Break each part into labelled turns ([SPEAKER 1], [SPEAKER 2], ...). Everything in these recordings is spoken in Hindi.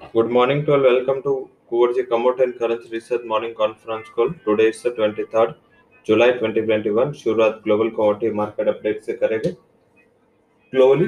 [SPEAKER 1] Good morning to all. Welcome to Kuwarji Commodity and Currency Research Morning Conference Call. Today is the 23rd जुलाई 2021 शुरुआत ग्लोबल कमोडिटी मार्केट अपडेट से करेंगे। ग्लोबली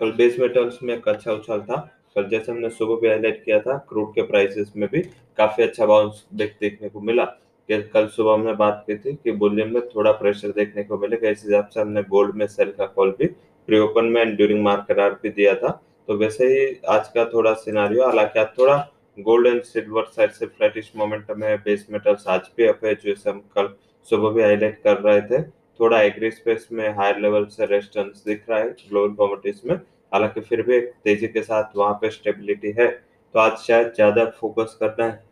[SPEAKER 1] कल बेस मेटल्स में एक अच्छा उछाल था। कल जैसे हमने सुबह भी हाईलाइट किया था क्रूड के प्राइसेस में भी काफ़ी अच्छा बाउंस बैक देखने को मिला। कल सुबह हमने बात की थी कि बुलियन में थोड़ा प्रेशर देखने को मिलेगा। इस हिसाब से हमने गोल्ड में सेल का कॉल भी प्री ओपन में एंड ड्यूरिंग मार्केट आर भी दिया था। तो वैसे ही आज का थोड़ा सिनारियो हालाँकि आज थोड़ा गोल्ड एंड सिल्वर साइड से फ्लैटिश मोमेंटम है बेस मेटल्स आज भी अप है जैसे हम कल सुबह भी हाईलाइट कर रहे थे। थोड़ा एग्री स्पेस में हायर लेवल से रेजिस्टेंस दिख रहा है ग्लोबल कमोडिटीज में। हालाँकि फिर भी एक तेज़ी के साथ वहाँ पे स्टेबिलिटी है तो आज शायद ज़्यादा फोकस करना है।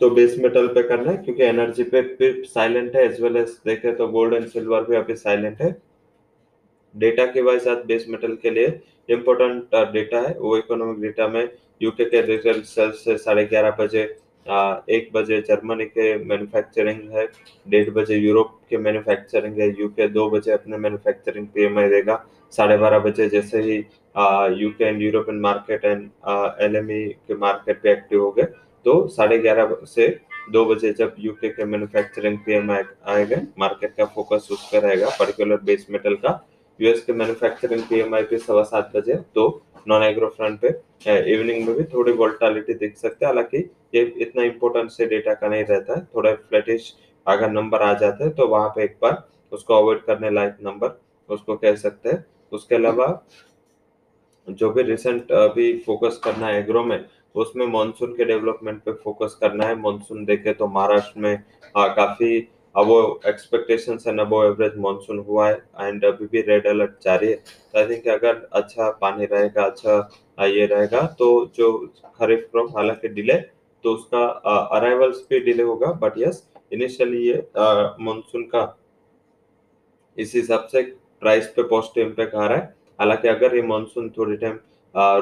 [SPEAKER 1] तो बेस मेटल पे करना है, क्योंकि एनर्जी पे भी साइलेंट है एज वेल एज देखे तो गोल्ड एंड सिल्वर भी अभी साइलेंट है। डेटा के वाइज आज बेस मेटल के लिए इम्पोर्टेंट डेटा है। वो इकोनॉमिक डेटा में यूके के रिटेल सेल्स से साढ़े ग्यारह बजे एक बजे जर्मनी के मैन्युफैक्चरिंग है, डेढ़ बजे यूरोप के मैन्युफैक्चरिंग है यूके दो बजे अपने मैन्युफैक्चरिंग पीएमआई देगा, साढ़े बारह बजे जैसे ही UK and European market and LME के मार्केट पे एक्टिव हो गए तो साढ़े ग्यारह से दो बजे जब यूके के मैन्युफैक्चरिंग पीएमआई आएगा मार्केट का फोकस उस पर रहेगा पर्टिकुलर बेस मेटल का। यूएस के मैन्युफैक्चरिंग पीएमआई पे सवा सात बजे तो नॉन एग्रो फ्रंट पे इवनिंग में भी थोड़ी वोल्टालिटी दिख सकते हैं। हालाँकि ये इतना इम्पोर्टेंट से डेटा का नहीं रहता है थोड़ा फ्लैटिश अगर नंबर आ जाते हैं तो वहाँ पे एक बार उसको अवॉइड करने लायक नंबर उसको कह सकते हैं। उसके अलावा जो भी रिसेंट अभी फोकस करना है एग्रो में उसमें मानसून के डेवलपमेंट पे फोकस करना है। मानसून देखे तो महाराष्ट्र में आ, काफ़ी अब expectations and above average monsoon हुआ है एंड अभी भी रेड अलर्ट जारी है। तो आई थिंक अगर अच्छा पानी रहेगा अच्छा ये रहेगा तो जो खरीफ क्रॉप हालाँकि डिले तो उसका अराइवल्स भी डिले होगा। बट यस इनिशियली ये मानसून का इस हिसाब से प्राइस पे पॉजिटिव इम्पैक्ट आ रहा है। हालाँकि अगर ये मानसून थोड़ी टाइम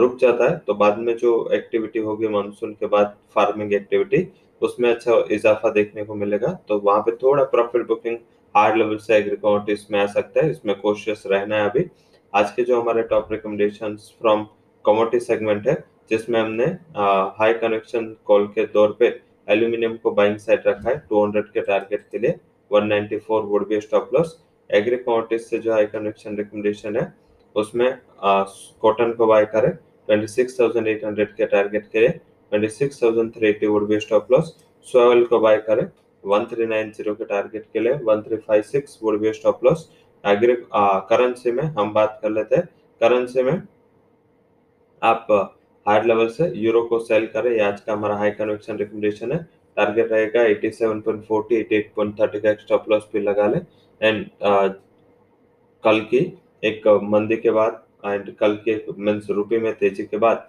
[SPEAKER 1] रुक जाता है तो बाद में जो एक्टिविटी होगी मानसून के बाद फ़ार्मिंग एक्टिविटी उसमें अच्छा इजाफा देखने को मिलेगा। तो वहाँ पे थोड़ा प्रॉफिट बुकिंग हार्ड लेवल से एग्रीकॉटिस में आ सकता है। इसमें कोशिश रहना है अभी। आज के जो हमारे top recommendation from commodity segment है जिसमें हमने हाई कनेक्शन कॉल के तौर पे एल्यूमिनियम को बाइंग साइड रखा है 200 के टारगेट के लिए। 194 would be stop loss agri commodities से जो हाई कनेक्शन रिकमेंडेशन है उसमें कॉटन को बाय करें। 26,800 के टारगेट के लिए। 26,380 would be stop loss. Soil को बाय करें 1390 के टारगेट के लिए 1356 would be stop loss. Agri currency में हम बात कर लेते हैं। करेंसी में आप हायर लेवल से यूरो को सेल करें। ये आज का हमारा हाई कन्वेक्शन रिकमेंडेशन है। टारगेट रहेगा 87.40 88.30 का स्टॉप लॉस भी लगा ले। एंड कल की एक मंदी के बाद एंड कल के मीन्स रुपये में तेज़ी के बाद